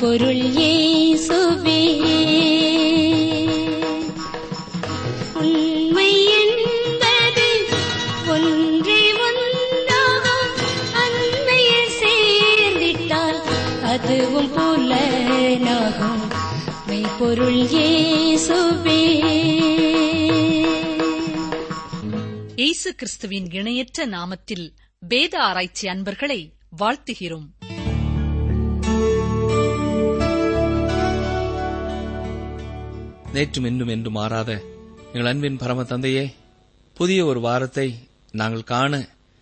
பொருள் மெய்ப்பொருள் உண்மை என்பது ஒன்றே அன்னையில் சேர்ந்திட்டால் அதுவும் புலனாகும். மெய்ப்பொருள் இயேசு கிறிஸ்துவின் இணையற்ற நாமத்தில் வேத ஆராய்ச்சி அன்பர்களை வாழ்த்துகிறோம். நேற்றும் இன்றும் என்று மாறாத எங்கள் அன்பின் பரம தந்தையே புதிய ஒரு வாரத்தை நாங்கள் காண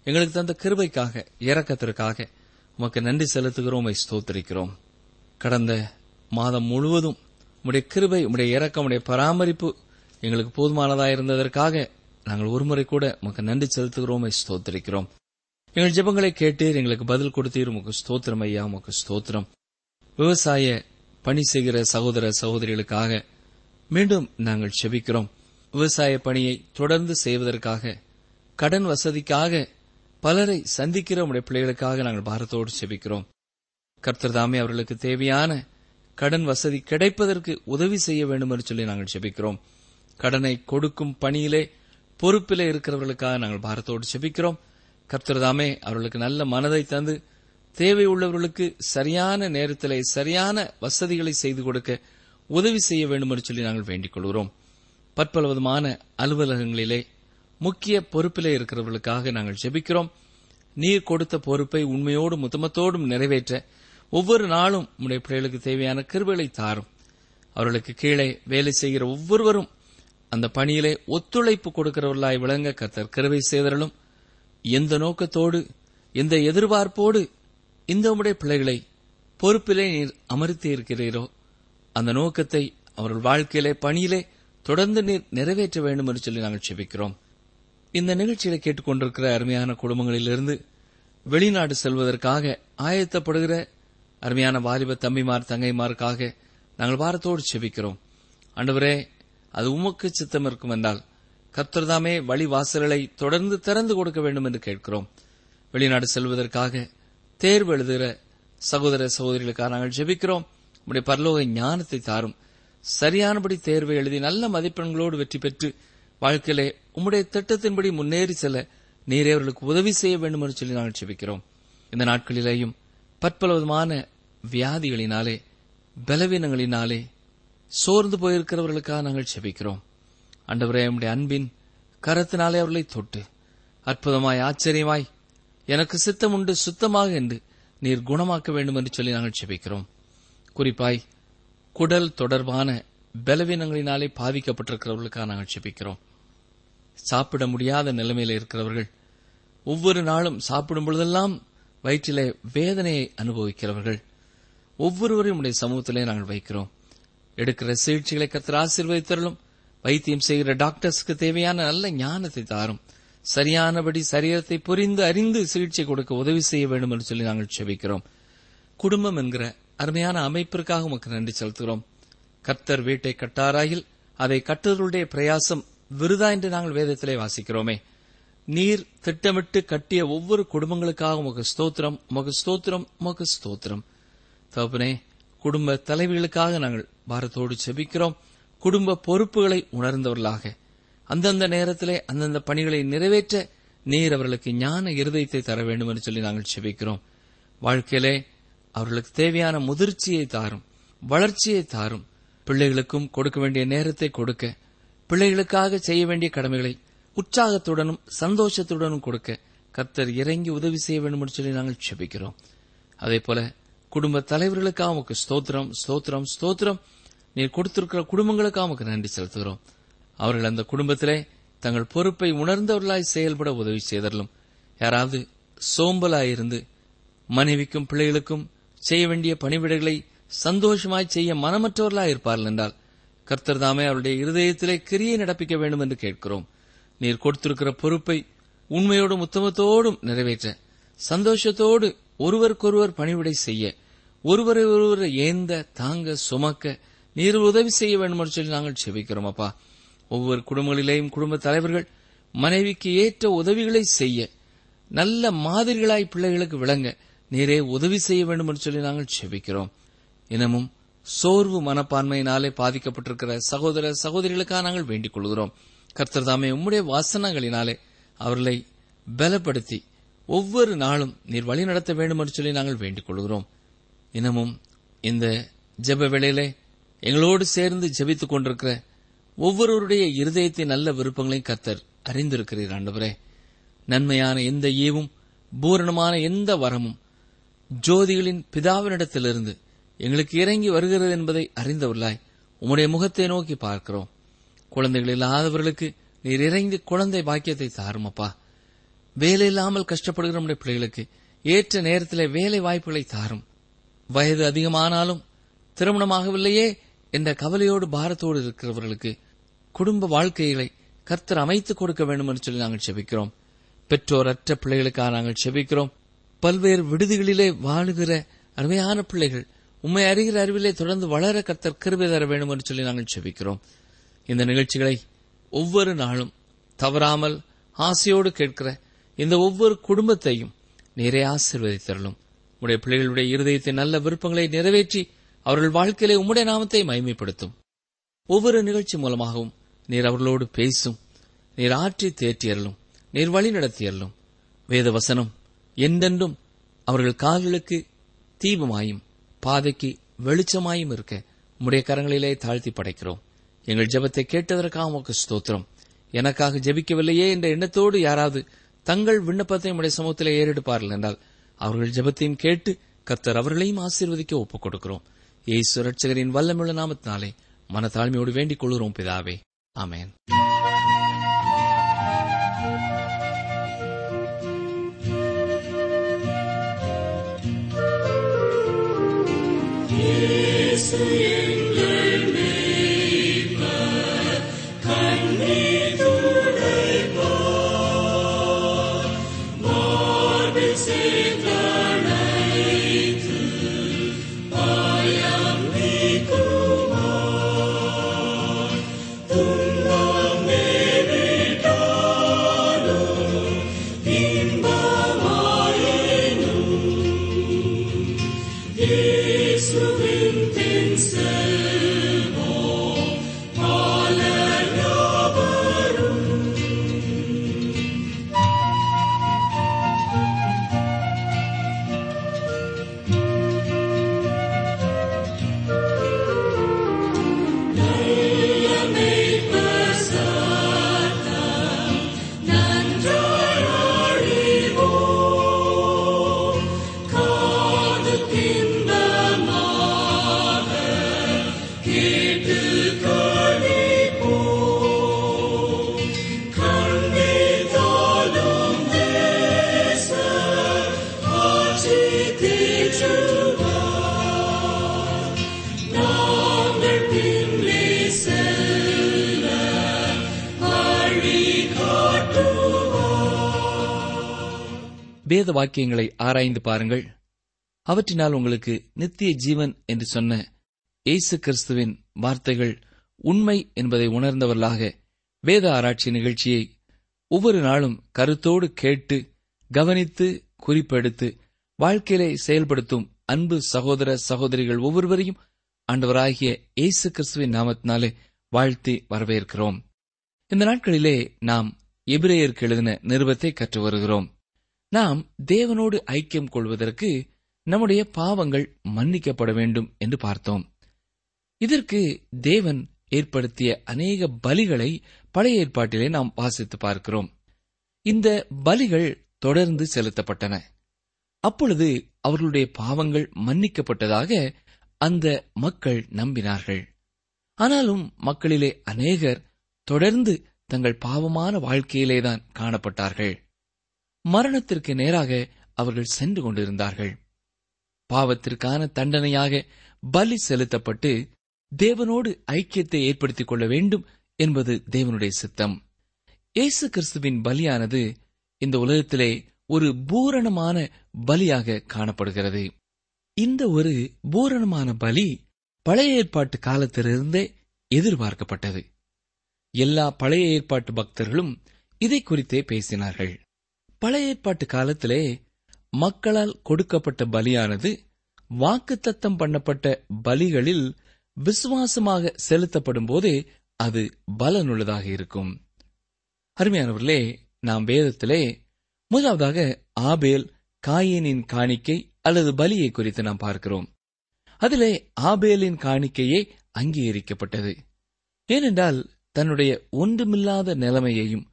எங்களுக்கு தந்த கிருபைக்காக இறக்கத்திற்காக உமக்கு நன்றி செலுத்துகிறோம் ஸ்தோத்திரிக்கிறோம். கடந்த மாதம் முழுவதும் உடைய கிருபை உடைய இறக்கம் உடைய பராமரிப்பு எங்களுக்கு போதுமானதாக இருந்ததற்காக நாங்கள் ஒருமுறை கூட உமக்கு நன்றி செலுத்துகிறோம் ஸ்தோத்திரிக்கிறோம். எங்கள் ஜெபங்களை கேட்டீர் எங்களுக்கு பதில் கொடுத்தீர் உமக்கு ஸ்தோத்திரம் ஐயா உமக்கு ஸ்தோத்திரம். விவசாய பணி செய்கிற சகோதர சகோதரிகளுக்காக மீண்டும் நாங்கள் செபிக்கிறோம். விவசாய பணியை தொடர்ந்து செய்வதற்காக கடன் வசதிக்காக பலரை சந்திக்கிற உடைய பிள்ளைகளுக்காக நாங்கள் பாரத்தோடு செபிக்கிறோம். கர்த்தர் தாமே அவர்களுக்கு தேவையான கடன் வசதி கிடைப்பதற்கு உதவி செய்ய வேண்டும் என்று சொல்லி நாங்கள் செபிக்கிறோம். கடனை கொடுக்கும் பணியிலே பொறுப்பிலே இருக்கிறவர்களுக்காக நாங்கள் பாரத்தோடு செபிக்கிறோம். கர்த்தர் தாமே அவர்களுக்கு நல்ல மனதை தந்து தேவை உள்ளவர்களுக்கு சரியான நேரத்திலே சரியான வசதிகளை செய்து கொடுக்க உதவி செய்ய வேண்டும் என்று சொல்லி நாங்கள் வேண்டிக் கொள்கிறோம். பற்பல விதமான அலுவலகங்களிலே முக்கிய பொறுப்பிலே இருக்கிறவர்களுக்காக நாங்கள் ஜெபிக்கிறோம். நீர் கொடுத்த பொறுப்பை உண்மையோடும் முத்தமத்தோடும் நிறைவேற்ற ஒவ்வொரு நாளும் உடைய பிள்ளைகளுக்கு தேவையான கிருவிகளை தாரும். அவர்களுக்கு கீழே வேலை செய்கிற ஒவ்வொருவரும் அந்த பணியிலே ஒத்துழைப்பு கொடுக்கிறவர்களாய் விளங்க கத்தர் கிருவை செய்தரலும் எந்த நோக்கத்தோடு எந்த எதிர்பார்ப்போடு இந்த உடைய பிள்ளைகளை பொறுப்பிலே நீர் அமர்த்தி இருக்கிறீரோ அந்த நோக்கத்தை அவர்கள் வாழ்க்கையிலே பணியிலே தொடர்ந்து நீர் நிறைவேற்ற வேண்டும் என்று சொல்லி நாங்கள் செபிக்கிறோம். இந்த நிகழ்ச்சியில கேட்டுக்கொண்டிருக்கிற அருமையான குடும்பங்களிலிருந்து வெளிநாடு செல்வதற்காக ஆயத்தப்படுகிற அருமையான வாலிப தம்பிமார் தங்கைமாருக்காக நாங்கள் வாரத்தோடு செபிக்கிறோம். அன்றுவரே அது உமக்கு சித்தம் இருக்கும் என்றால் கர்த்தர்தாமே வழி வாசல்களை தொடர்ந்து திறந்து கொடுக்க வேண்டும் என்று கேட்கிறோம். வெளிநாடு செல்வதற்காக தேர்வு எழுதுகிற சகோதர சகோதரிகளுக்காக நாங்கள் ஜெபிக்கிறோம் உடைய பரலோக ஞானத்தை தாரும். சரியானபடி தேர்வை எழுதி நல்ல மதிப்பெண்களோடு வெற்றி பெற்று வாழ்க்கையிலே உம்முடைய திட்டத்தின்படி முன்னேறி செல்ல நீரே அவர்களுக்கு உதவி செய்ய வேண்டும் என்று சொல்லி நாங்கள் ஜெபிக்கிறோம். இந்த நாட்களிலேயும் பற்பல விதமான வியாதிகளினாலே பலவீனங்களினாலே சோர்ந்து போயிருக்கிறவர்களுக்காக நாங்கள் செபிக்கிறோம் ஆண்டவரே உம்முடைய அன்பின் கரத்தினாலே அவர்களை தொட்டு அற்புதமாய் ஆச்சரியமாய் எனக்கு சித்தம் உண்டு சுத்தமாக என்று நீர் குணமாக்க வேண்டும் என்று சொல்லி நாங்கள் செபிக்கிறோம் குறிப்பாய் குடல் தொடர்பான பலவீனங்களினாலே பாதிக்கப்பட்டிருக்கிறவர்களுக்காக நாங்கள் ஜெபிக்கிறோம். சாப்பிட முடியாத நிலைமையில் இருக்கிறவர்கள் ஒவ்வொரு நாளும் சாப்பிடும் பொழுதெல்லாம் வயிற்றிலே வேதனையை அனுபவிக்கிறவர்கள் ஒவ்வொருவரையும் உடைய சமூகத்திலே நாங்கள் வைக்கிறோம். எடுக்கிற சிகிச்சைகளை கத்திர ஆசீர்வதித்தரலும் வைத்தியம் செய்கிற டாக்டர்ஸ்க்கு தேவையான நல்ல ஞானத்தை தாரும். சரியானபடி சரீரத்தை புரிந்து அறிந்து சிகிச்சை கொடுக்க உதவி செய்ய வேண்டும் என்று சொல்லி நாங்கள் செபிக்கிறோம் குடும்பம் என்கிற அருமையான அமைப்பிற்காக உமக்கு நன்றி செலுத்துகிறோம். கர்த்தர் வீட்டை கட்டாராயில் அதை கட்டுதலுடைய பிரயாசம் விருதா என்று நாங்கள் வேதத்திலே வாசிக்கிறோமே. நீர் திட்டமிட்டு கட்டிய ஒவ்வொரு குடும்பங்களுக்காக உமக்கு ஸ்தோத்திரம் உமக்கு ஸ்தோத்திரம் உமக்கு ஸ்தோத்திரம். தகப்பனே குடும்ப தலைவிகளுக்காக நாங்கள் பாரத்தோடு செபிக்கிறோம். குடும்ப பொறுப்புகளை உணர்ந்தவர்களாக. அந்தந்த நேரத்திலே அந்தந்த பணிகளை நிறைவேற்ற நீர் அவர்களுக்கு ஞான இருதயத்தை தர வேண்டும் என்று சொல்லி நாங்கள் செபிக்கிறோம். வாழ்க்கையிலே அவர்களுக்கு தேவையான முதிர்ச்சியை தாரும் வளர்ச்சியை தாரும். பிள்ளைகளுக்கும் கொடுக்க வேண்டிய நேரத்தை கொடுக்க பிள்ளைகளுக்காக செய்ய வேண்டிய கடமைகளை உற்சாகத்துடனும் சந்தோஷத்துடனும் கொடுக்க கர்த்தர் இறங்கி உதவி செய்ய வேண்டும் என்று சொல்லி நாங்கள் செபிக்கிறோம் அதே போல குடும்ப தலைவர்களுக்காக உமக்கு ஸ்தோத்திரம் ஸ்தோத்திரம் ஸ்தோத்திரம். நீர் கொடுத்திருக்கிற குடும்பங்களுக்காக உமக்கு நன்றி செலுத்துகிறோம். அவர்கள் அந்த குடும்பத்திலே தங்கள் பொறுப்பை உணர்ந்தவர்களாய் செயல்பட உதவி செய்தரலும் யாராவது சோம்பலாயிருந்து மனைவிக்கும் பிள்ளைகளுக்கும் செய்ய வேண்டிய பணிவிடைகளை சந்தோஷமாய் செய்ய மனமற்றவர்களாய் இருப்பார்கள் என்றால் கர்த்தர் தாமே அவருடைய இருதயத்திலே கிரியை நடப்பிக்க வேண்டும் என்று கேட்கிறோம். நீர் கொடுத்திருக்கிற பொறுப்பை உண்மையோடும் உத்தமத்தோடும் நிறைவேற்ற சந்தோஷத்தோடு ஒருவருக்கொருவர் பணிவிடை செய்ய ஒருவரை ஒருவர் ஏந்த தாங்க சுமக்க நீர் உதவி செய்ய வேண்டும் என்று சொல்லி நாங்கள் செபிக்கிறோம் அப்பா. ஒவ்வொரு குடும்பங்களிலேயும் குடும்ப தலைவர்கள் மனைவிக்கு ஏற்ற உதவிகளை செய்ய நல்ல மாதிரிகளாய் பிள்ளைகளுக்கு விளங்க நீரே உதவி செய்ய வேண்டும் என்று சொல்லி நாங்கள் செபிக்கிறோம். இனமும் சோர்வு மனப்பான்மையினாலே பாதிக்கப்பட்டிருக்கிற சகோதர சகோதரிகளுக்காக நாங்கள் வேண்டிக் கொள்கிறோம். கர்த்தர் தாமே உம்முடைய வாசனங்களினாலே அவர்களை பலப்படுத்தி ஒவ்வொரு நாளும் நீர் வழி நடத்த வேண்டும் என்று சொல்லி நாங்கள் வேண்டிக் கொள்கிறோம். இனமும் இந்த ஜெப வேளையிலே எங்களோடு சேர்ந்து ஜெபித்துக் கொண்டிருக்கிற ஒவ்வொருவருடைய இருதயத்தின் நல்ல விருப்பங்களையும் கர்த்தர் அறிந்திருக்கிறீர் ஆண்டவரே. நன்மையான எந்த ஈவும் பூரணமான எந்த வரமும் ஜோதிகளின் பிதாவினிடத்திலிருந்து எங்களுக்கு இறங்கி வருகிறது என்பதை அறிந்தவர்களாய் உம்முடைய முகத்தை நோக்கி பார்க்கிறோம். குழந்தைகள் இல்லாதவர்களுக்கு நீர் இறங்கி குழந்தை பாக்கியத்தை தாருமப்பா. வேலை இல்லாமல் கஷ்டப்படுகிற நம்முடைய பிள்ளைகளுக்கு ஏற்ற நேரத்தில் வேலை வாய்ப்புகளை தாரும். வயது அதிகமானாலும் திருமணமாகவில்லையே என்ற கவலையோடு பாரத்தோடு இருக்கிறவர்களுக்கு குடும்ப வாழ்க்கைகளை கர்த்தர் அமைத்துக் கொடுக்க வேண்டும் என்று சொல்லி நாங்கள் செபிக்கிறோம். பெற்றோர் அற்ற பிள்ளைகளுக்காக நாங்கள் செபிக்கிறோம். பல்வேறு விடுதிகளிலே வாழுகிற அருமையான பிள்ளைகள் உண்மை அறிகிற அறிவிலே தொடர்ந்து வளர கர்த்தர் கிருபை தர வேண்டும் என்று சொல்லி நாங்கள் செபிக்கிறோம் இந்த நிகழ்ச்சிகளை ஒவ்வொரு நாளும் தவறாமல் ஆசையோடு கேட்கிற இந்த ஒவ்வொரு குடும்பத்தையும் நேரே ஆசிர்வதித்தரலும். உடைய பிள்ளைகளுடைய இருதயத்தின் நல்ல விருப்பங்களை நிறைவேற்றி அவர்கள் வாழ்க்கையிலே உம்முடைய நாமத்தை மகிமைப்படுத்தும். ஒவ்வொரு நிகழ்ச்சி மூலமாகவும் நீர் அவர்களோடு பேசும் நீர் ஆற்றி தேற்றியறலும் நீர் வழி நடத்தியறலும் வேத வசனம் என்றென்றும் அவர்கள் கால்களுக்கு தீபமாயும் பாதைக்கு வெளிச்சமாயும் இருக்க உம்முடைய கரங்களிலே தாழ்த்தி படைக்கிறோம். எங்கள் ஜெபத்தை கேட்டதற்காக உமக்கு ஸ்தோத்திரம். எனக்காக ஜெபிக்கவில்லையே என்ற எண்ணத்தோடு யாராவது தங்கள் விண்ணப்பத்தை உடைய சமூகத்தில் ஏறெடுப்பார்கள் என்றால் அவர்கள் ஜெபத்தையும் கேட்டு கர்த்தர் அவர்களையும் ஆசீர்வதிக்க ஒப்புக் கொடுக்கிறோம் இயேசு ரட்சகரின் வல்லமுள்ள நாமத்தினாலே மனத்தாழ்மையோடு வேண்டிக் கொள்கிறோம் பிதாவே. Yesu yenge வேத வாக்கியங்களை ஆராய்ந்து பாருங்கள். அவற்றினால் உங்களுக்கு நித்திய ஜீவன் என்று சொன்ன இயேசு கிறிஸ்துவின் வார்த்தைகள் உண்மை என்பதை உணர்ந்தவர்களாக வேத ஆராய்ச்சி நிகழ்ச்சியை ஒவ்வொரு நாளும் கருத்தோடு கேட்டு கவனித்து குறிப்பெடுத்து வாழ்க்கையிலே செயல்படுத்தும் அன்பு சகோதர சகோதரிகள் ஒவ்வொருவரையும் ஆண்டவராகிய இயேசு கிறிஸ்துவின் நாமத்தினாலே வாழ்த்தி வரவேற்கிறோம். இந்த நாட்களிலே நாம் எபிரேயருக்கு எழுதின நிருபத்தை கற்று வருகிறோம். நாம் தேவனோடு ஐக்கியம் கொள்வதற்கு நம்முடைய பாவங்கள் மன்னிக்கப்பட வேண்டும் என்று பார்த்தோம். இதற்கு தேவன் ஏற்படுத்திய அநேக பலிகளை பழைய ஏற்பாட்டிலே நாம் வாசித்து பார்க்கிறோம். இந்த பலிகள் தொடர்ந்து செலுத்தப்பட்டன. அப்பொழுது அவர்களுடைய பாவங்கள் மன்னிக்கப்பட்டதாக அந்த மக்கள் நம்பினார்கள். ஆனாலும் மக்களிலே அநேகர் தொடர்ந்து தங்கள் பாவமான வாழ்க்கையிலேதான் காணப்பட்டார்கள். மரணத்திற்கு நேராக அவர்கள் சென்று கொண்டிருந்தார்கள். பாவத்திற்கான தண்டனையாக பலி செலுத்தப்பட்டு தேவனோடு ஐக்கியத்தை ஏற்படுத்திக் கொள்ள வேண்டும் என்பது தேவனுடைய சித்தம். இயேசு கிறிஸ்துவின் பலியானது இந்த உலகத்திலே ஒரு பூரணமான பலியாக காணப்படுகிறது. இந்த ஒரு பூரணமான பலி பழைய ஏற்பாட்டு காலத்திலிருந்தே எதிர்பார்க்கப்பட்டது. எல்லா பழைய ஏற்பாட்டு பக்தர்களும் இதை குறித்தே பேசினார்கள். பழைய ஏற்பாட்டு காலத்திலே மக்களால் கொடுக்கப்பட்ட பலியானது வாக்குத்தத்தம் பண்ணப்பட்ட பலிகளில் விசுவாசமாக செலுத்தப்படும் போதே அது பலனுள்ளதாக இருக்கும். அருமையானவர்களே நாம் வேதத்திலே முதலாவதாக ஆபேல் காயினின் காணிக்கை அல்லது பலியை குறித்து நாம் பார்க்கிறோம். அதிலே ஆபேலின் காணிக்கையே அங்கீகரிக்கப்பட்டது. ஏனென்றால் தன்னுடைய ஒன்றுமில்லாத நிலைமையையும்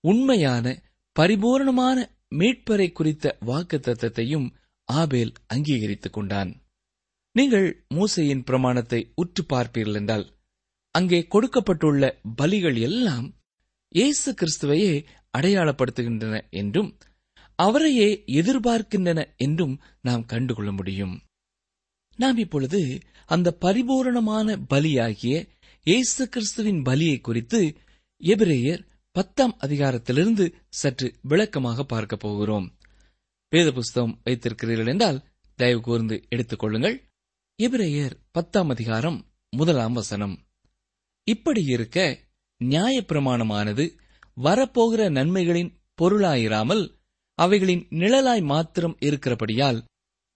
உண்மையான பரிபூர்ணமான மீட்பரை குறித்த வாக்கு தத்தத்தையும் ஆபேல் அங்கீகரித்துக் கொண்டான். நீங்கள் மூசையின் பிரமாணத்தை உற்று பார்ப்பீர்கள் என்றால் அங்கே கொடுக்கப்பட்டுள்ள பலிகள் எல்லாம் இயேசு கிறிஸ்துவையே அடையாளப்படுத்துகின்றன என்றும் அவரையே எதிர்பார்க்கின்றன என்றும் நாம் கண்டுகொள்ள முடியும். நாம் இப்பொழுது அந்த பரிபூரணமான பலியாகிய இயேசு கிறிஸ்துவின் பலியை குறித்து எபிரேயர் பத்தாம் அதிகாரத்திலிருந்து சற்று விளக்கமாக பார்க்க போகிறோம். வேத புஸ்தகம் வைத்திருக்கிறீர்கள் என்றால் தயவு கூர்ந்து எடுத்துக் கொள்ளுங்கள். எபிரேயர் பத்தாம் அதிகாரம் முதலாம் வசனம். இப்படி இருக்க நியாயப்பிரமாணமானது வரப்போகிற நன்மைகளின் பொருளாயிராமல் அவைகளின் நிழலாய் மாத்திரம் இருக்கிறபடியால்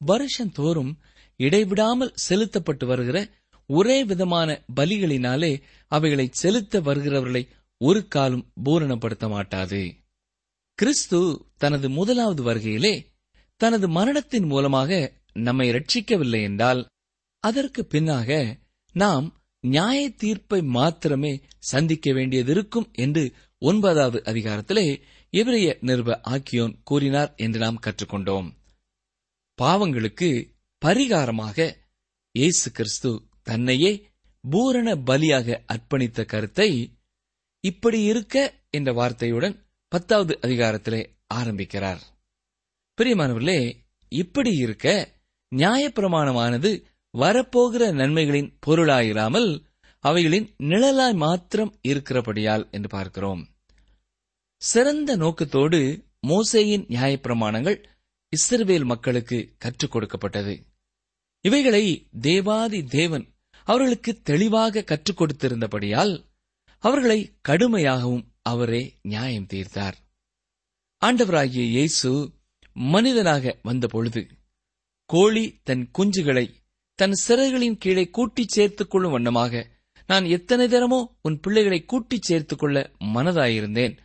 வருஷந்தோறும் இடைவிடாமல் செலுத்தப்பட்டு வருகிற ஒரே விதமான பலிகளினாலே அவைகளை செலுத்த வருகிறவர்களை ஒரு காலம் பூரணப்படுத்த மாட்டாது கிறிஸ்து தனது முதலாவது வருகையிலே தனது மரணத்தின் மூலமாக நம்மை ரட்சிக்கவில்லை என்றால் அதற்கு பின்னாக நாம் நியாய தீர்ப்பை மாத்திரமே சந்திக்க வேண்டியதிருக்கும் என்று ஒன்பதாவது அதிகாரத்திலே இவரைய நிருப ஆக்கியோன் கூறினார் என்று நாம் கற்றுக்கொண்டோம். பாவங்களுக்கு பரிகாரமாக இயேசு கிறிஸ்து தன்னையே பூரண பலியாக அர்ப்பணித்த கருத்தை இப்படி இருக்க என்ற வார்த்தையுடன் பத்தாவது அதிகாரத்திலே ஆரம்பிக்கிறார். பிரியமானவர்களே இப்படி இருக்க நியாயப்பிரமாணமானது வரப்போகிற நன்மைகளின் பொருளாயிராமல் அவைகளின் நிழலாய் மாத்திரம் இருக்கிறபடியால் என்று பார்க்கிறோம். சிறந்த நோக்கத்தோடு மோசேயின் நியாயப்பிரமாணங்கள் இஸ்ரவேல் மக்களுக்கு கற்றுக் கொடுக்கப்பட்டது. இவைகளை தேவாதி தேவன் அவர்களுக்கு தெளிவாக கற்றுக் கொடுத்திருந்தபடியால் அவர்களை கடுமையாகவும் அவரே நியாயம் தீர்த்தார். ஆண்டவராகிய இயேசு மனிதனாக வந்தபொழுது கோழி தன் குஞ்சுகளை தன் சிறைகளின் கீழே கூட்டிச் சேர்த்துக் கொள்ளும் வண்ணமாக நான் எத்தனை தரமோ உன் பிள்ளைகளை கூட்டிச் சேர்த்துக் கொள்ள மனதாயிருந்தேன்.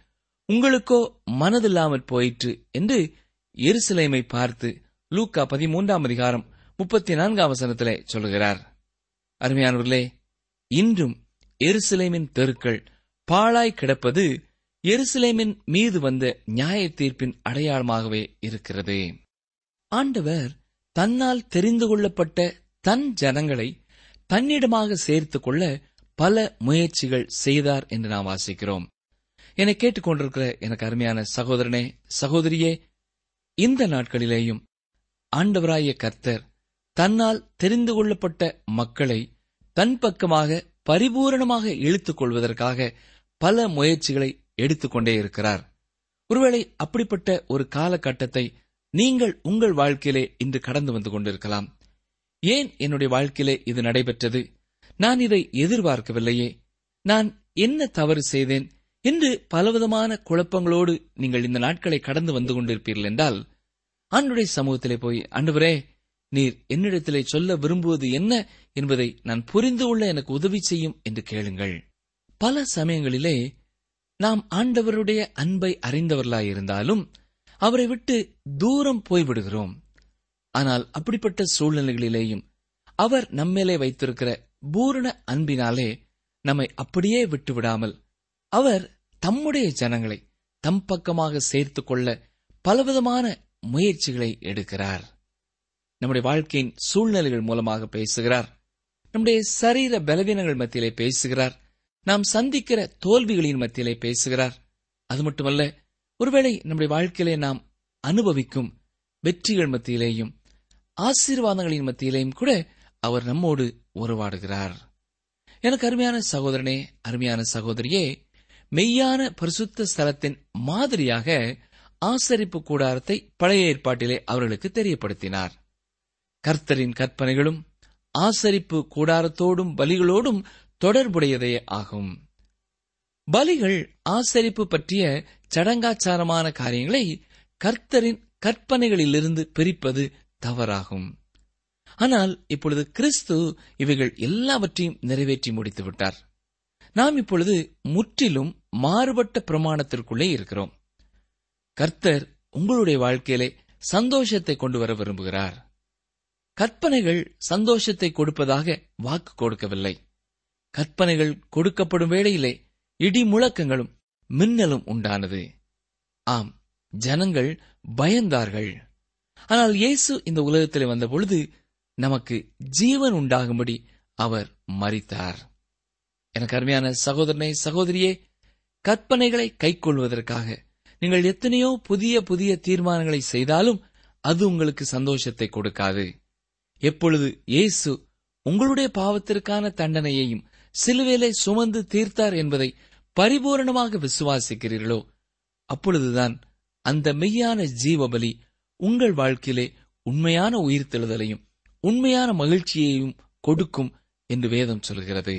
உங்களுக்கோ மனதில்லாமற் போயிற்று என்று எருசலேமை பார்த்து லூக்கா பதிமூன்றாம் அதிகாரம் முப்பத்தி நான்காம் வசனத்திலே சொல்கிறார். அருமையானவர்களே இன்றும் எருசலேமின் தெருக்கள் பாழாய் கிடப்பது எருசலேமின் மீது வந்த நியாய தீர்ப்பின் அடையாளமாகவே இருக்கிறது. ஆண்டவர் தன்னால் தெரிந்து கொள்ளப்பட்ட தன் ஜனங்களை தன்னிடமாக சேர்த்துக் கொள்ள பல முயற்சிகள் செய்தார் என்று நாம் வாசிக்கிறோம். என்னை கேட்டுக்கொண்டிருக்கிற எனக்கு அருமையான சகோதரனே சகோதரியே இந்த நாட்களிலேயும் ஆண்டவராய கர்த்தர் தன்னால் தெரிந்து கொள்ளப்பட்ட மக்களை தன் பக்கமாக பரிபூரணமாக இழுத்துக் கொள்வதற்காக பல முயற்சிகளை எடுத்துக்கொண்டே இருக்கிறார். ஒருவேளை அப்படிப்பட்ட ஒரு காலகட்டத்தை நீங்கள் உங்கள் வாழ்க்கையிலே இன்று கடந்து வந்து கொண்டிருக்கலாம். ஏன் என்னுடைய வாழ்க்கையிலே இது நடைபெற்றது? நான் இதை எதிர்பார்க்கவில்லையே. நான் என்ன தவறு செய்தேன்? என்று பலவிதமான குழப்பங்களோடு நீங்கள் இந்த நாட்களை கடந்து வந்து கொண்டிருப்பீர்கள் என்றால் அன்றுடைய சமூகத்திலே போய் அன்றுவரே நீர் என்னிடத்திலே சொல்ல விரும்புவது என்ன என்பதை நான் புரிந்து கொள்ள எனக்கு உதவி செய்யும் என்று கேளுங்கள். பல சமயங்களிலே நாம் ஆண்டவருடைய அன்பை அறிந்தவர்களாயிருந்தாலும் அவரை விட்டு தூரம் போய்விடுகிறோம். ஆனால் அப்படிப்பட்ட சூழ்நிலைகளிலேயும் அவர் நம்மேலே வைத்திருக்கிற பூரண அன்பினாலே நம்மை அப்படியே விட்டுவிடாமல் அவர் தம்முடைய ஜனங்களை தம் பக்கமாக சேர்த்துக் கொள்ள பலவிதமான முயற்சிகளை எடுக்கிறார். நம்முடைய வாழ்க்கையின் சூழ்நிலைகள் மூலமாக பேசுகிறார். நம்முடைய சரீர பலவீனங்கள் மத்தியிலே பேசுகிறார். நாம் சந்திக்கிற தோல்விகளின் மத்தியிலே பேசுகிறார். அது மட்டுமல்ல ஒருவேளை நம்முடைய வாழ்க்கையிலே நாம் அனுபவிக்கும் வெற்றிகள் மத்தியிலேயும் ஆசீர்வாதங்களின் மத்தியிலேயும் கூட அவர் நம்மோடு உறவாடுகிறார். எனக்கு அருமையான சகோதரனே அருமையான சகோதரியே மெய்யான பரிசுத்த ஸ்தலத்தின் மாதிரியாக ஆசரிப்பு கூடாரத்தை பழைய ஏற்பாட்டிலே அவர்களுக்கு தெரியப்படுத்தினார். கர்த்தரின் கற்பனைகளும் ஆசரிப்பு கூடாரத்தோடும் பலிகளோடும் தொடர்புடையதே ஆகும். பலிகள் ஆசரிப்பு பற்றிய சடங்காச்சாரமான காரியங்களை கர்த்தரின் கற்பனைகளிலிருந்து பிரிப்பது தவறாகும். ஆனால் இப்பொழுது கிறிஸ்து இவைகள் எல்லாவற்றையும் நிறைவேற்றி முடித்து விட்டார் நாம் இப்பொழுது முற்றிலும் மாறுபட்ட பிரமாணத்திற்குள்ளே இருக்கிறோம். கர்த்தர் உங்களுடைய வாழ்க்கையிலே சந்தோஷத்தை கொண்டு வர விரும்புகிறார். கற்பனைகள் சந்தோஷத்தை கொடுப்பதாக வாக்கு கொடுக்கவில்லை. கற்பனைகள் கொடுக்கப்படும் வேளையிலே இடி முழக்கங்களும் மின்னலும் உண்டானது. ஆம் ஜனங்கள் பயந்தார்கள். ஆனால் இயேசு இந்த உலகத்தில் வந்தபொழுது நமக்கு ஜீவன் உண்டாகும்படி அவர் மறித்தார் எனக்கு அருமையான சகோதரனை சகோதரியே கற்பனைகளை கைக்கொள்வதற்காக நீங்கள் எத்தனையோ புதிய புதிய தீர்மானங்களை செய்தாலும் அது உங்களுக்கு சந்தோஷத்தை கொடுக்காது. எப்பொழுது இயேசு உங்களுடைய பாவத்திற்கான தண்டனையையும் சிலுவேலை சுமந்து தீர்த்தார் என்பதை பரிபூரணமாக விசுவாசிக்கிறீர்களோ அப்பொழுதுதான் அந்த மெய்யான ஜீவபலி உங்கள் வாழ்க்கையிலே உண்மையான உயிர்த்தெழுதலையும் உண்மையான மகிழ்ச்சியையும் கொடுக்கும் என்று வேதம் சொல்கிறது.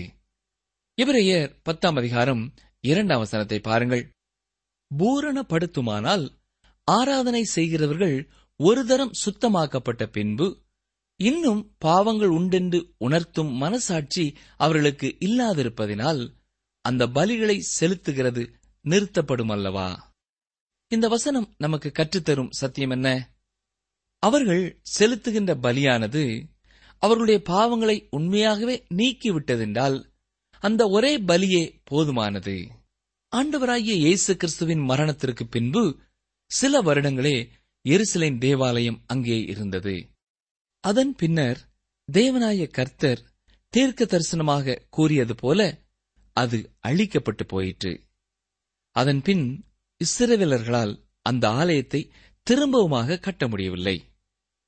இவரையர் பத்தாம் அதிகாரம் இரண்டாம் வசனத்தை பாருங்கள். பூரணப்படுத்துமானால் ஆராதனை செய்கிறவர்கள் ஒரு தரம் சுத்தமாக்கப்பட்ட பின்பு இன்னும் பாவங்கள் உண்டென்று உணர்த்தும் மனசாட்சி அவர்களுக்கு இல்லாதிருப்பதினால் அந்த பலிகளை செலுத்துகிறது நிறுத்தப்படும் அல்லவா இந்த வசனம் நமக்கு கற்றுத்தரும் சத்தியம் என்ன? அவர்கள் செலுத்துகின்ற பலியானது அவர்களுடைய பாவங்களை உண்மையாகவே நீக்கிவிட்டதென்றால் அந்த ஒரே பலியே போதுமானது. ஆண்டவராகிய இயேசு கிறிஸ்துவின் மரணத்திற்கு பின்பு சில வருடங்களே எருசலேம் தேவாலயம் அங்கே இருந்தது. அதன் பின்னர் தேவனாய கர்த்தர் தீர்க்க தரிசனமாக கூறியது போல அது அழிக்கப்பட்டு போயிற்று. அதன் பின் இஸ்ரவேலர்களால் அந்த ஆலயத்தை திரும்பவுமாக கட்ட முடியவில்லை.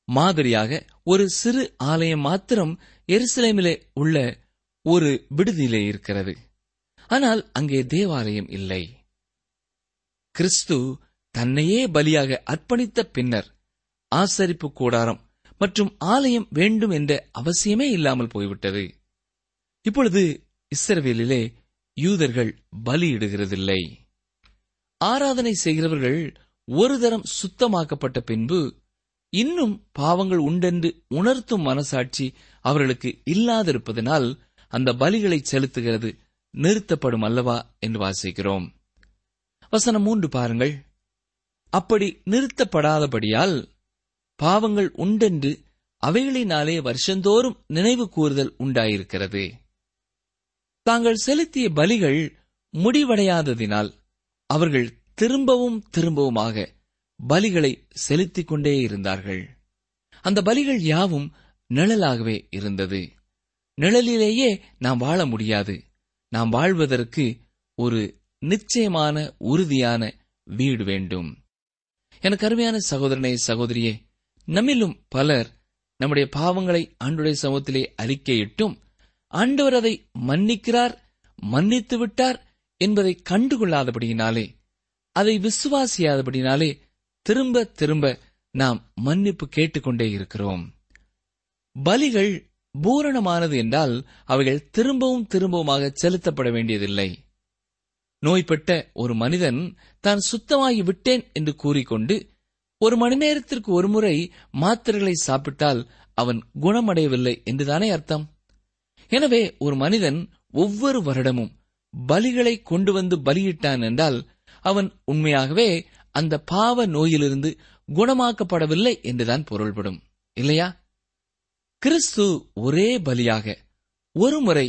மாதிரியாக ஒரு சிறு ஆலயம் மாத்திரம் எருசலேமிலே உள்ள ஒரு விடுதியிலே இருக்கிறது. ஆனால் அங்கே தேவாலயம் இல்லை. கிறிஸ்து தன்னையே பலியாக அர்ப்பணித்த பின்னர் ஆசரிப்பு கூடாரம் மற்றும் ஆலயம் வேண்டும் என்ற அவசியமே இல்லாமல் போய்விட்டது. இப்பொழுது இஸ்ரவேலிலே யூதர்கள் பலியிடுகிறதில்லை. ஆராதனை செய்கிறவர்கள் ஒரு தரம் சுத்தமாக்கப்பட்ட பின்பு இன்னும் பாவங்கள் உண்டென்று உணர்த்தும் மனசாட்சி அவர்களுக்கு இல்லாதிருப்பதனால் அந்த பலிகளை செலுத்துகிறது நிறுத்தப்படும் அல்லவா என்று வாசிக்கிறோம். வசனம் மூன்று பாருங்கள். அப்படி நிறுத்தப்படாதபடியால் பாவங்கள் உண்டென்று அவைகளினாலே வருஷந்தோறும் நினைவு கூறுதல் உண்டாயிருக்கிறது. தாங்கள் செலுத்திய பலிகள் முடிவடையாததினால் அவர்கள் திரும்பவும் திரும்பவுமாக பலிகளை செலுத்திக் கொண்டே இருந்தார்கள். அந்த பலிகள் யாவும் நிழலாகவே இருந்தது. நிழலிலேயே நாம் வாழ முடியாது. நாம் வாழ்வதற்கு ஒரு நிச்சயமான உறுதியான வீடு வேண்டும். எனக்கு அருமையான சகோதரனே சகோதரியே நம்மிலும் பலர் நம்முடைய பாவங்களை ஆண்டுடைய சமூகத்திலே அறிக்கையிட்டும் ஆண்டவர் அதை மன்னிக்கிறார் மன்னித்து விட்டார் என்பதை கண்டுகொள்ளாதபடியினாலே அதை விசுவாசியாதபடினாலே திரும்ப திரும்ப நாம் மன்னிப்பு கேட்டுக்கொண்டே இருக்கிறோம். பலிகள் பூரணமானது என்றால் அவைகள் திரும்பவும் திரும்பவுமாக செலுத்தப்பட வேண்டியதில்லை. நோய்பட்ட ஒரு மனிதன் தான் சுத்தமாகி விட்டேன் என்று கூறிக்கொண்டு ஒரு மணி நேரத்திற்கு ஒருமுறை மாத்திரைகளை சாப்பிட்டால் அவன் குணமடையவில்லை என்றுதானே அர்த்தம்? எனவே ஒரு மனிதன் ஒவ்வொரு வருடமும் பலிகளை கொண்டு வந்து பலியிட்டான் என்றால் அவன் உண்மையாகவே அந்த பாவ நோயிலிருந்து குணமாக்கப்படவில்லை என்றுதான் பொருள்படும். இல்லையா? கிறிஸ்து ஒரே பலியாக ஒரு முறை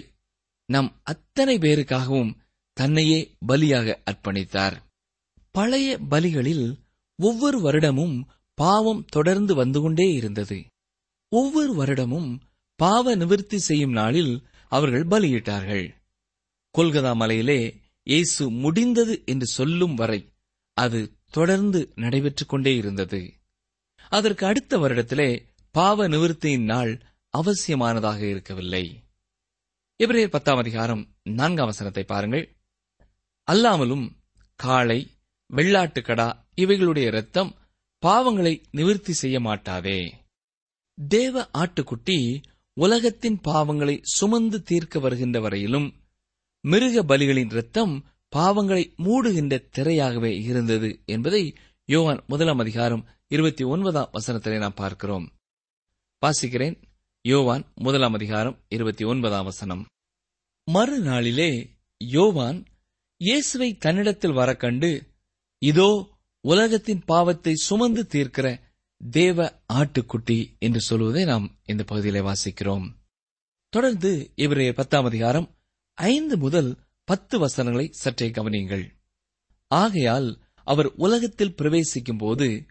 நம் அத்தனை பேருக்காகவும் தன்னையே பலியாக அர்ப்பணித்தார். பழைய பலிகளில் ஒவ்வொரு வருடமும் பாவம் தொடர்ந்து வந்து கொண்டே இருந்தது. ஒவ்வொரு வருடமும் பாவ நிவர்த்தி செய்யும் நாளில் அவர்கள் பலியிட்டார்கள். கொல்கதா மலையிலே இயேசு முடிந்தது என்று சொல்லும் வரை அது தொடர்ந்து நடைபெற்றுக் கொண்டே இருந்தது. அதற்கு அடுத்த வருடத்திலே பாவ நிவிருத்தியின் நாள் அவசியமானதாக இருக்கவில்லை. எபிரேயர் பத்தாம் அதிகாரம் நான்காம் வசனத்தை பாருங்கள். அல்லாமலும் காளை வெள்ளாட்டுக்கடா இவைகளுடைய இரத்தம் பாவங்களை நிவிர்த்தி செய்ய மாட்டாதே. தேவ ஆட்டுக்குட்டி உலகத்தின் பாவங்களை சுமந்து தீர்க்க வருகின்ற வரையிலும் மிருக பலிகளின் இரத்தம் பாவங்களை மூடுகின்ற திரையாகவே இருந்தது என்பதை யோவான் முதலாம் அதிகாரம் இருபத்தி ஒன்பதாம் வசனத்திலே நாம் பார்க்கிறோம். வாசிக்கிறேன். யோவான் முதலாம் அதிகாரம் இருபத்தி ஒன்பதாம் வசனம். மறுநாளிலே யோவான் இயேசுவை தன்னிடத்தில் வர கண்டு இதோ உலகத்தின் பாவத்தை சுமந்து தீர்க்கிற தேவ ஆட்டுக்குட்டி என்று சொல்வதை நாம் இந்த பகுதியிலே வாசிக்கிறோம். தொடர்ந்து இவரைய பத்தாம் அதிகாரம் ஐந்து முதல் பத்து வசனங்களை சற்றே கவனியுங்கள். ஆகையால் அவர் உலகத்தில் பிரவேசிக்கும் போது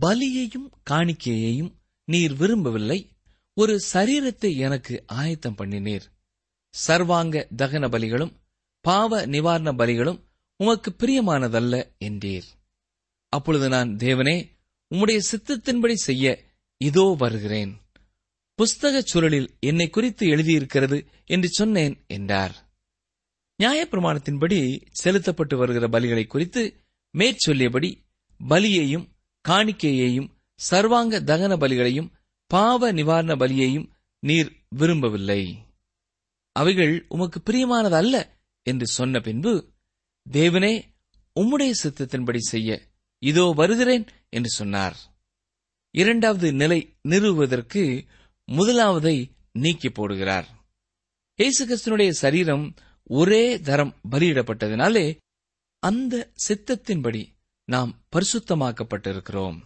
பலியையும் காணிக்கையையும் நீர் விரும்பவில்லை ஒரு சரீரத்தை எனக்கு ஆயத்தம் பண்ணினீர். சர்வாங்க தகன பலிகளும் பாவ நிவாரண பலிகளும் உமக்கு பிரியமானதல்ல என்றீர். அப்பொழுது நான் தேவனே உம்முடைய சித்தத்தின்படி செய்ய இதோ வருகிறேன். புஸ்தகச் சுருளில் என்னை குறித்து எழுதியிருக்கிறது என்று சொன்னேன் என்றார். நியாயப்பிரமாணத்தின்படி செலுத்தப்பட்டு வருகிற பலிகளை குறித்து மேற்சொல்லியபடி பலியையும் காணிக்கையையும் சர்வாங்க தகன பலிகளையும் பாவ நிவாரண பலியையும் நீர் விரும்பவில்லை. அவைகள் உமக்கு பிரியமானதல்ல என்று சொன்ன பின்பு தேவனே உம்முடைய சித்தத்தின்படி செய்ய இதோ வருகிறேன் என்று சொன்னார். இரண்டாவது நிலை நிறுவுவதற்கு முதலாவதை நீக்கி போடுகிறார். இயேசு கிறிஸ்தனுடைய சரீரம் ஒரே தரம் பலியிடப்பட்டதினாலே அந்த சித்தத்தின்படி நாம் பரிசுத்தமாக்கப்பட்டிருக்கிறோம்.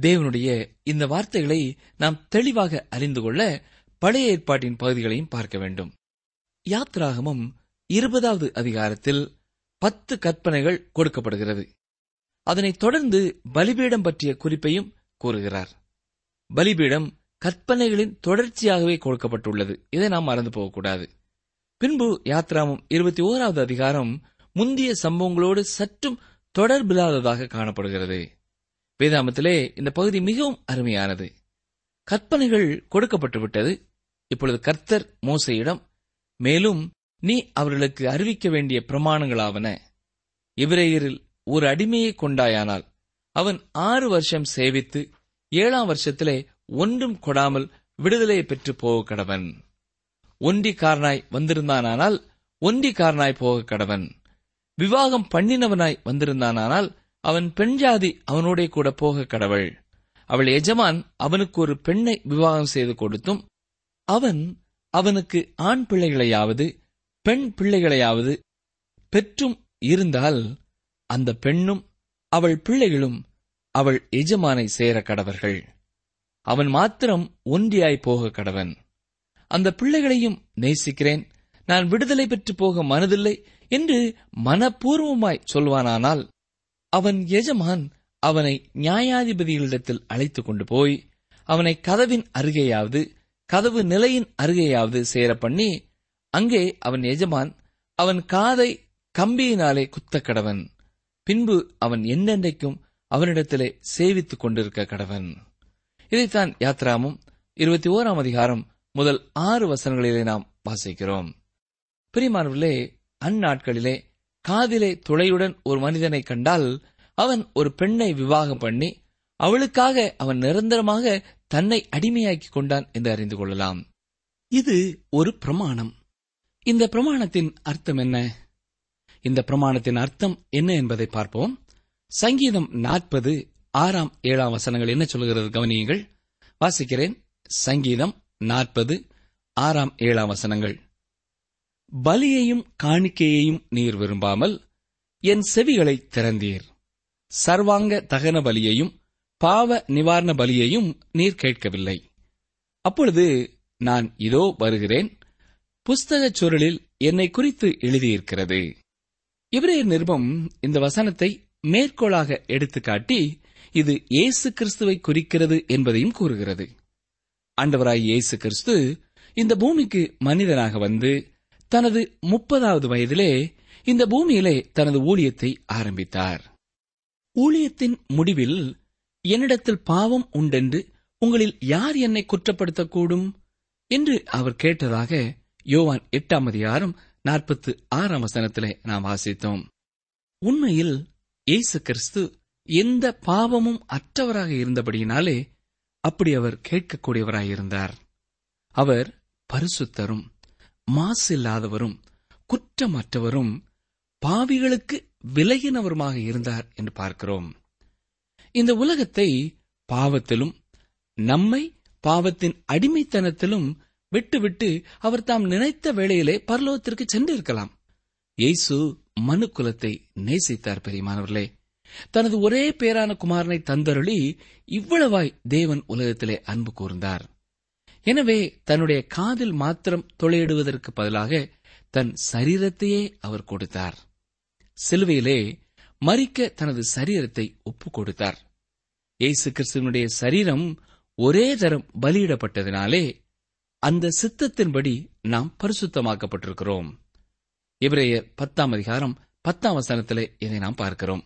தேவனுடைய இந்த வார்த்தைகளை நாம் தெளிவாக அறிந்து கொள்ள பழைய ஏற்பாட்டின் பகுதிகளையும் பார்க்க வேண்டும். யாத்ராகமும் இருபதாவது அதிகாரத்தில் பத்து கற்பனைகள் கொடுக்கப்படுகிறது. அதனைத் தொடர்ந்து பலிபீடம் பற்றிய குறிப்பையும் கூறுகிறார். பலிபீடம் கற்பனைகளின் தொடர்ச்சியாகவே கொடுக்கப்பட்டுள்ளது. இதை நாம் மறந்து போகக்கூடாது. பின்பு யாத்ராமம் இருபத்தி ஓராவது அதிகாரம் முந்திய சம்பவங்களோடு சற்றும் தொடர்பில்லாததாக காணப்படுகிறது. வேதாமத்திலே இந்த பகுதி மிகவும் அருமையானது. கற்பனைகள் கொடுக்கப்பட்டு விட்டது இப்பொழுது கர்த்தர் மோசையிடம் மேலும் நீ அவர்களுக்கு அறிவிக்க வேண்டிய பிரமாணங்களாவன. இவரேயரில் ஒரு அடிமையை கொண்டாயானால் அவன் ஆறு வருஷம் சேவித்து ஏழாம் வருஷத்திலே ஒன்றும் கொடாமல் விடுதலையை பெற்று போக கடவன். ஒன்றிக்காரனாய் வந்திருந்தானால் ஒன்றிக்காரனாய் போக கடவன். விவாகம் பண்ணினவனாய் வந்திருந்தானால் அவன் பெண் ஜாதி அவனோடே கூட போக கடவள். அவள் எஜமான் அவனுக்கு ஒரு பெண்ணை விவாகம் செய்து கொடுத்தும் அவன் அவனுக்கு ஆண் பிள்ளைகளையாவது பெண் பிள்ளைகளையாவது பெற்றும் இருந்தால் அந்த பெண்ணும் அவள் பிள்ளைகளும் அவள் எஜமானை சேர கடவர்கள். அவன் மாத்திரம் ஒன்றியாய் போக கடவன். அந்த பிள்ளைகளையும் நேசிக்கிறேன். நான் விடுதலை பெற்று போக மனதில்லை என்று மனப்பூர்வமாய் சொல்வானானால் அவன் எஜமான் அவனை நியாயாதிபதிகளிடத்தில் அழைத்துக் கொண்டு போய் அவனை கதவின் அருகேயாவது கதவு நிலையின் அருகேயாவது சேர பண்ணி அங்கே அவன் எஜமான் அவன் காதை கம்பியினாலே குத்த கடவன் பின்பு அவன் என்னென்றைக்கும் அவனிடத்திலே சேவித்துக் கொண்டிருக்க கடவன். இதைத்தான் யாத்ராமும் இருபத்தி ஓராம் அதிகாரம் முதல் ஆறு வசனங்களிலே நாம் வாசிக்கிறோம். பிரிமானவர்களே அந்நாட்களிலே காதிலே துளையுடன் ஒரு மனிதனை கண்டால் அவன் ஒரு பெண்ணை விவாகம் பண்ணி அவளுக்காக அவன் நிரந்தரமாக தன்னை அடிமையாக்கிக் கொண்டான் என்று அறிந்து கொள்ளலாம். இது ஒரு பிரமாணம். இந்த பிரமாணத்தின் அர்த்தம் என்ன? இந்த பிரமாணத்தின் அர்த்தம் என்ன என்பதை பார்ப்போம். சங்கீதம் நாற்பது ஆறாம் ஏழாம் வசனங்கள் என்ன சொல்கிறது கவனியுங்கள். வாசிக்கிறேன். சங்கீதம் நாற்பது ஆறாம் ஏழாம் வசனங்கள். பலியையும் காணிக்கையையும் நீர் விரும்பாமல் என் செவிகளை திறந்தீர். சர்வாங்க தகன பலியையும் பாவ நிவாரண பலியையும் நீர் கேட்கவில்லை. அப்பொழுது நான் இதோ வருகிறேன். புஸ்தகச் சுருளில் என்னை குறித்து எழுதியிருக்கிறது. இவரைய நிருபம் இந்த வசனத்தை மேற்கோளாக எடுத்துக்காட்டி இது இயேசு கிறிஸ்துவை குறிக்கிறது என்பதையும் கூறுகிறது. ஆண்டவராய் இயேசு கிறிஸ்து இந்த பூமிக்கு மனிதனாக வந்து தனது முப்பதாவது வயதிலே இந்த பூமியிலே தனது ஊழியத்தை ஆரம்பித்தார். ஊழியத்தின் முடிவில் என்னிடத்தில் பாவம் உண்டென்று உங்களில் யார் என்னை குற்றப்படுத்தக்கூடும்? என்று அவர் கேட்டதாக யோவான் எட்டாம் அதிகாரம் நாற்பத்து ஆறாம் வசனத்திலே நாம் வாசித்தோம். உண்மையில் இயேசு கிறிஸ்து எந்த பாவமும் அற்றவராக இருந்தபடியினாலே அப்படி அவர் கேட்கக்கூடியவராயிருந்தார் அவர் பரிசுத்தரும் மாசில்லாதவரும் குற்றமற்றவரும் பாவிகளுக்கு விலகினவருமாக இருந்தார் என்று பார்க்கிறோம். இந்த உலகத்தை பாவத்திலும் நம்மை பாவத்தின் அடிமைத்தனத்திலும் விட்டுவிட்டு அவர் தாம் நினைத்த வேளையிலே பரலோகத்திற்கு சென்றிருக்கலாம். இயேசு மனு குலத்தை நேசித்தார் பெரியமானவர்களே. தனது ஒரே பேரான குமாரனை தந்தருளி இவ்வளவாய் தேவன் உலகத்திலே அன்பு கூர்ந்தார். எனவே தன்னுடைய காதில் மாத்திரம் தொலையிடுவதற்கு பதிலாக தன் சரீரத்தையே அவர் கொடுத்தார். சிலுவையிலே மறிக்க தனது சரீரத்தை ஒப்புக் கொடுத்தார். இயேசு கிறிஸ்துவனுடைய சரீரம் ஒரே தரம் பலியிடப்பட்டதினாலே அந்த சித்தத்தின்படி நாம் பரிசுத்தமாக்கப்பட்டிருக்கிறோம். இவரைய பத்தாம் அதிகாரம் பத்தாம் வசனத்தில் இதை நாம் பார்க்கிறோம்.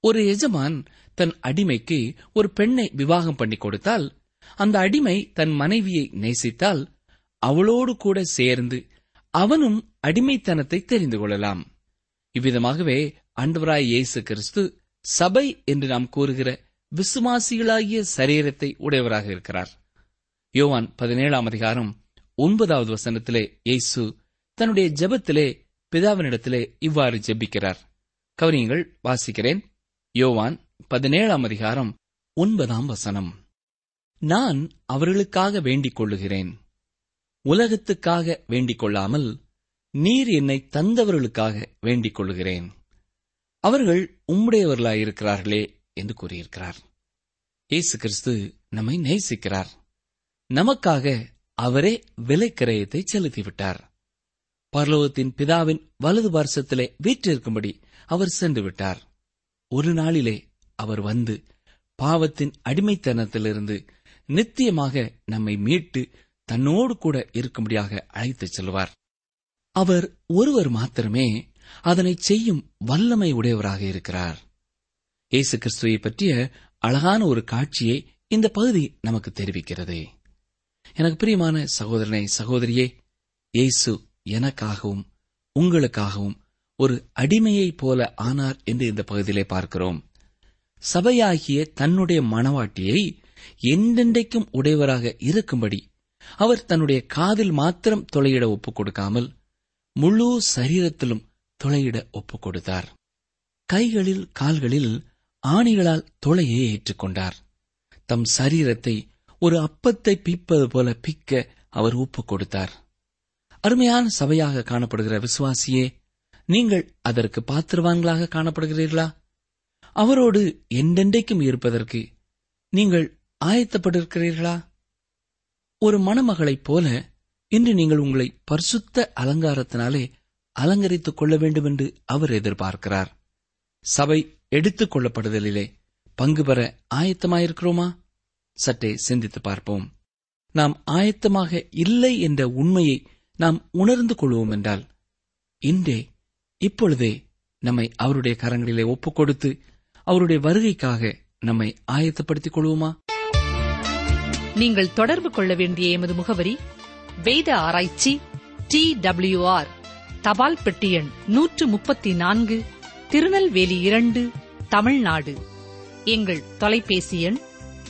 ஒரு எஜமான் தன் அடிமைக்கு ஒரு பெண்ணை விவாகம் பண்ணி கொடுத்தால் அந்த அடிமை தன் மனைவியை நேசித்தால் அவளோடு கூட சேர்ந்து அவனும் அடிமைத்தனத்தை தெரிந்து கொள்ளலாம். இவ்விதமாகவே அன்பராய் இயேசு கிறிஸ்து சபை என்று நாம் கூறுகிற விசுவாசிகளாகிய சரீரத்தை உடையவராக இருக்கிறார். யோவான் பதினேழாம் அதிகாரம் ஒன்பதாவது வசனத்திலே இயேசு தன்னுடைய ஜெபத்திலே பிதாவினிடத்திலே இவ்வாறு ஜெபிக்கிறார். கவனியங்கள் வாசிக்கிறேன். யோவான் பதினேழாம் அதிகாரம் ஒன்பதாம் வசனம். நான் அவர்களுக்காக வேண்டிக் கொள்ளுகிறேன். உலகத்துக்காக வேண்டிக் கொள்ளாமல் நீர் என்னை தந்தவர்களுக்காக வேண்டிக் கொள்ளுகிறேன். அவர்கள் உம்முடையவர்களாயிருக்கிறார்களே என்று கூறியிருக்கிறார். இயேசு கிறிஸ்து நம்மை நேசிக்கிறார். நமக்காக அவரே விலைக்கிரயத்தை செலுத்திவிட்டார். பரலோகத்தின் பிதாவின் வலது பார்சத்திலே வீற்றிருக்கும்படி அவர் சென்று விட்டார் ஒரு நாளிலே அவர் வந்து பாவத்தின் அடிமைத்தனத்திலிருந்து நித்தியமாக நம்மை மீட்டு தன்னோடு கூட இருக்கும்படியாக அழைத்துச் செல்வார். அவர் ஒருவர் மாத்திரமே அதனை செய்யும் வல்லமை உடையவராக இருக்கிறார். இயேசு கிறிஸ்துவை பற்றிய அழகான ஒரு காட்சியை இந்த பகுதி நமக்கு தெரிவிக்கிறது. எனக்கு பிரியமான சகோதரனை சகோதரியே இயேசு எனக்காகவும் உங்களுக்காகவும் ஒரு அடிமையைப் போல ஆனார் என்று இந்த பகுதியிலே பார்க்கிறோம். சபையாகிய தன்னுடைய மணவாட்டியை என்றென்றைக்கும் உடையவராக இருக்கும்படி அவர் தன்னுடைய காதில் மாத்திரம் தொலையிட ஒப்புக் கொடுக்காமல் முழு சரீரத்திலும் தொலையிட ஒப்புக் கொடுத்தார். கைகளில் கால்களில் ஆணிகளால் தொலையை ஏற்றுக்கொண்டார். தம் சரீரத்தை ஒரு அப்பத்தை பிப்பது போல பிக்க அவர் ஒப்புக் கொடுத்தார். அருமையான சபையாக காணப்படுகிற விசுவாசியே நீங்கள் அதற்கு பாத்திரவான்களாக காணப்படுகிறீர்களா? அவரோடு என்றென்றைக்கும் இருப்பதற்கு நீங்கள் ஆயத்தப்பட்டிருக்கிறீர்களா? ஒரு மணமகளைப் போல இன்று நீங்கள் உங்களை பரிசுத்த அலங்காரத்தினாலே அலங்கரித்துக் கொள்ள வேண்டும் என்று அவர் எதிர்பார்க்கிறார். சபை எடுத்துக் கொள்ளப்படுதலிலே பங்கு பெற ஆயத்தமாயிருக்கிறோமா? சற்றே சிந்தித்து பார்ப்போம். நாம் ஆயத்தமாக இல்லை என்ற உண்மையை நாம் உணர்ந்து கொள்வோம் என்றால் இன்றே இப்பொழுதே நம்மை அவருடைய கரங்களிலே ஒப்புக் கொடுத்து அவருடைய வருகைக்காக நம்மை ஆயத்தப்படுத்திக் கொள்வோமா? நீங்கள் தொடர்பு கொள்ள வேண்டிய எமது முகவரி வேத ஆராய்ச்சி டி டபிள்யூ ஆர் தபால் பெட்டி எண் நூற்று முப்பத்தி நான்கு திருநெல்வேலி இரண்டு தமிழ்நாடு. எங்கள் தொலைபேசி எண்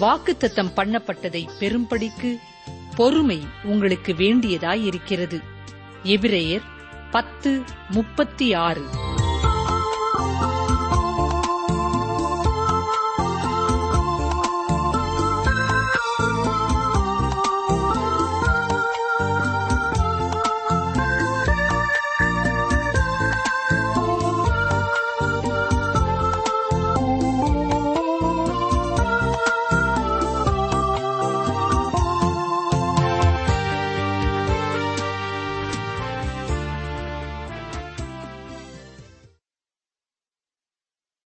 வாக்குத்தத்தம் பண்ணப்பட்டதை பெரும்படிக்கு பொறுமை உங்களுக்கு வேண்டியதாயிருக்கிறது. எபிரேயர் பத்து முப்பத்தி ஆறு.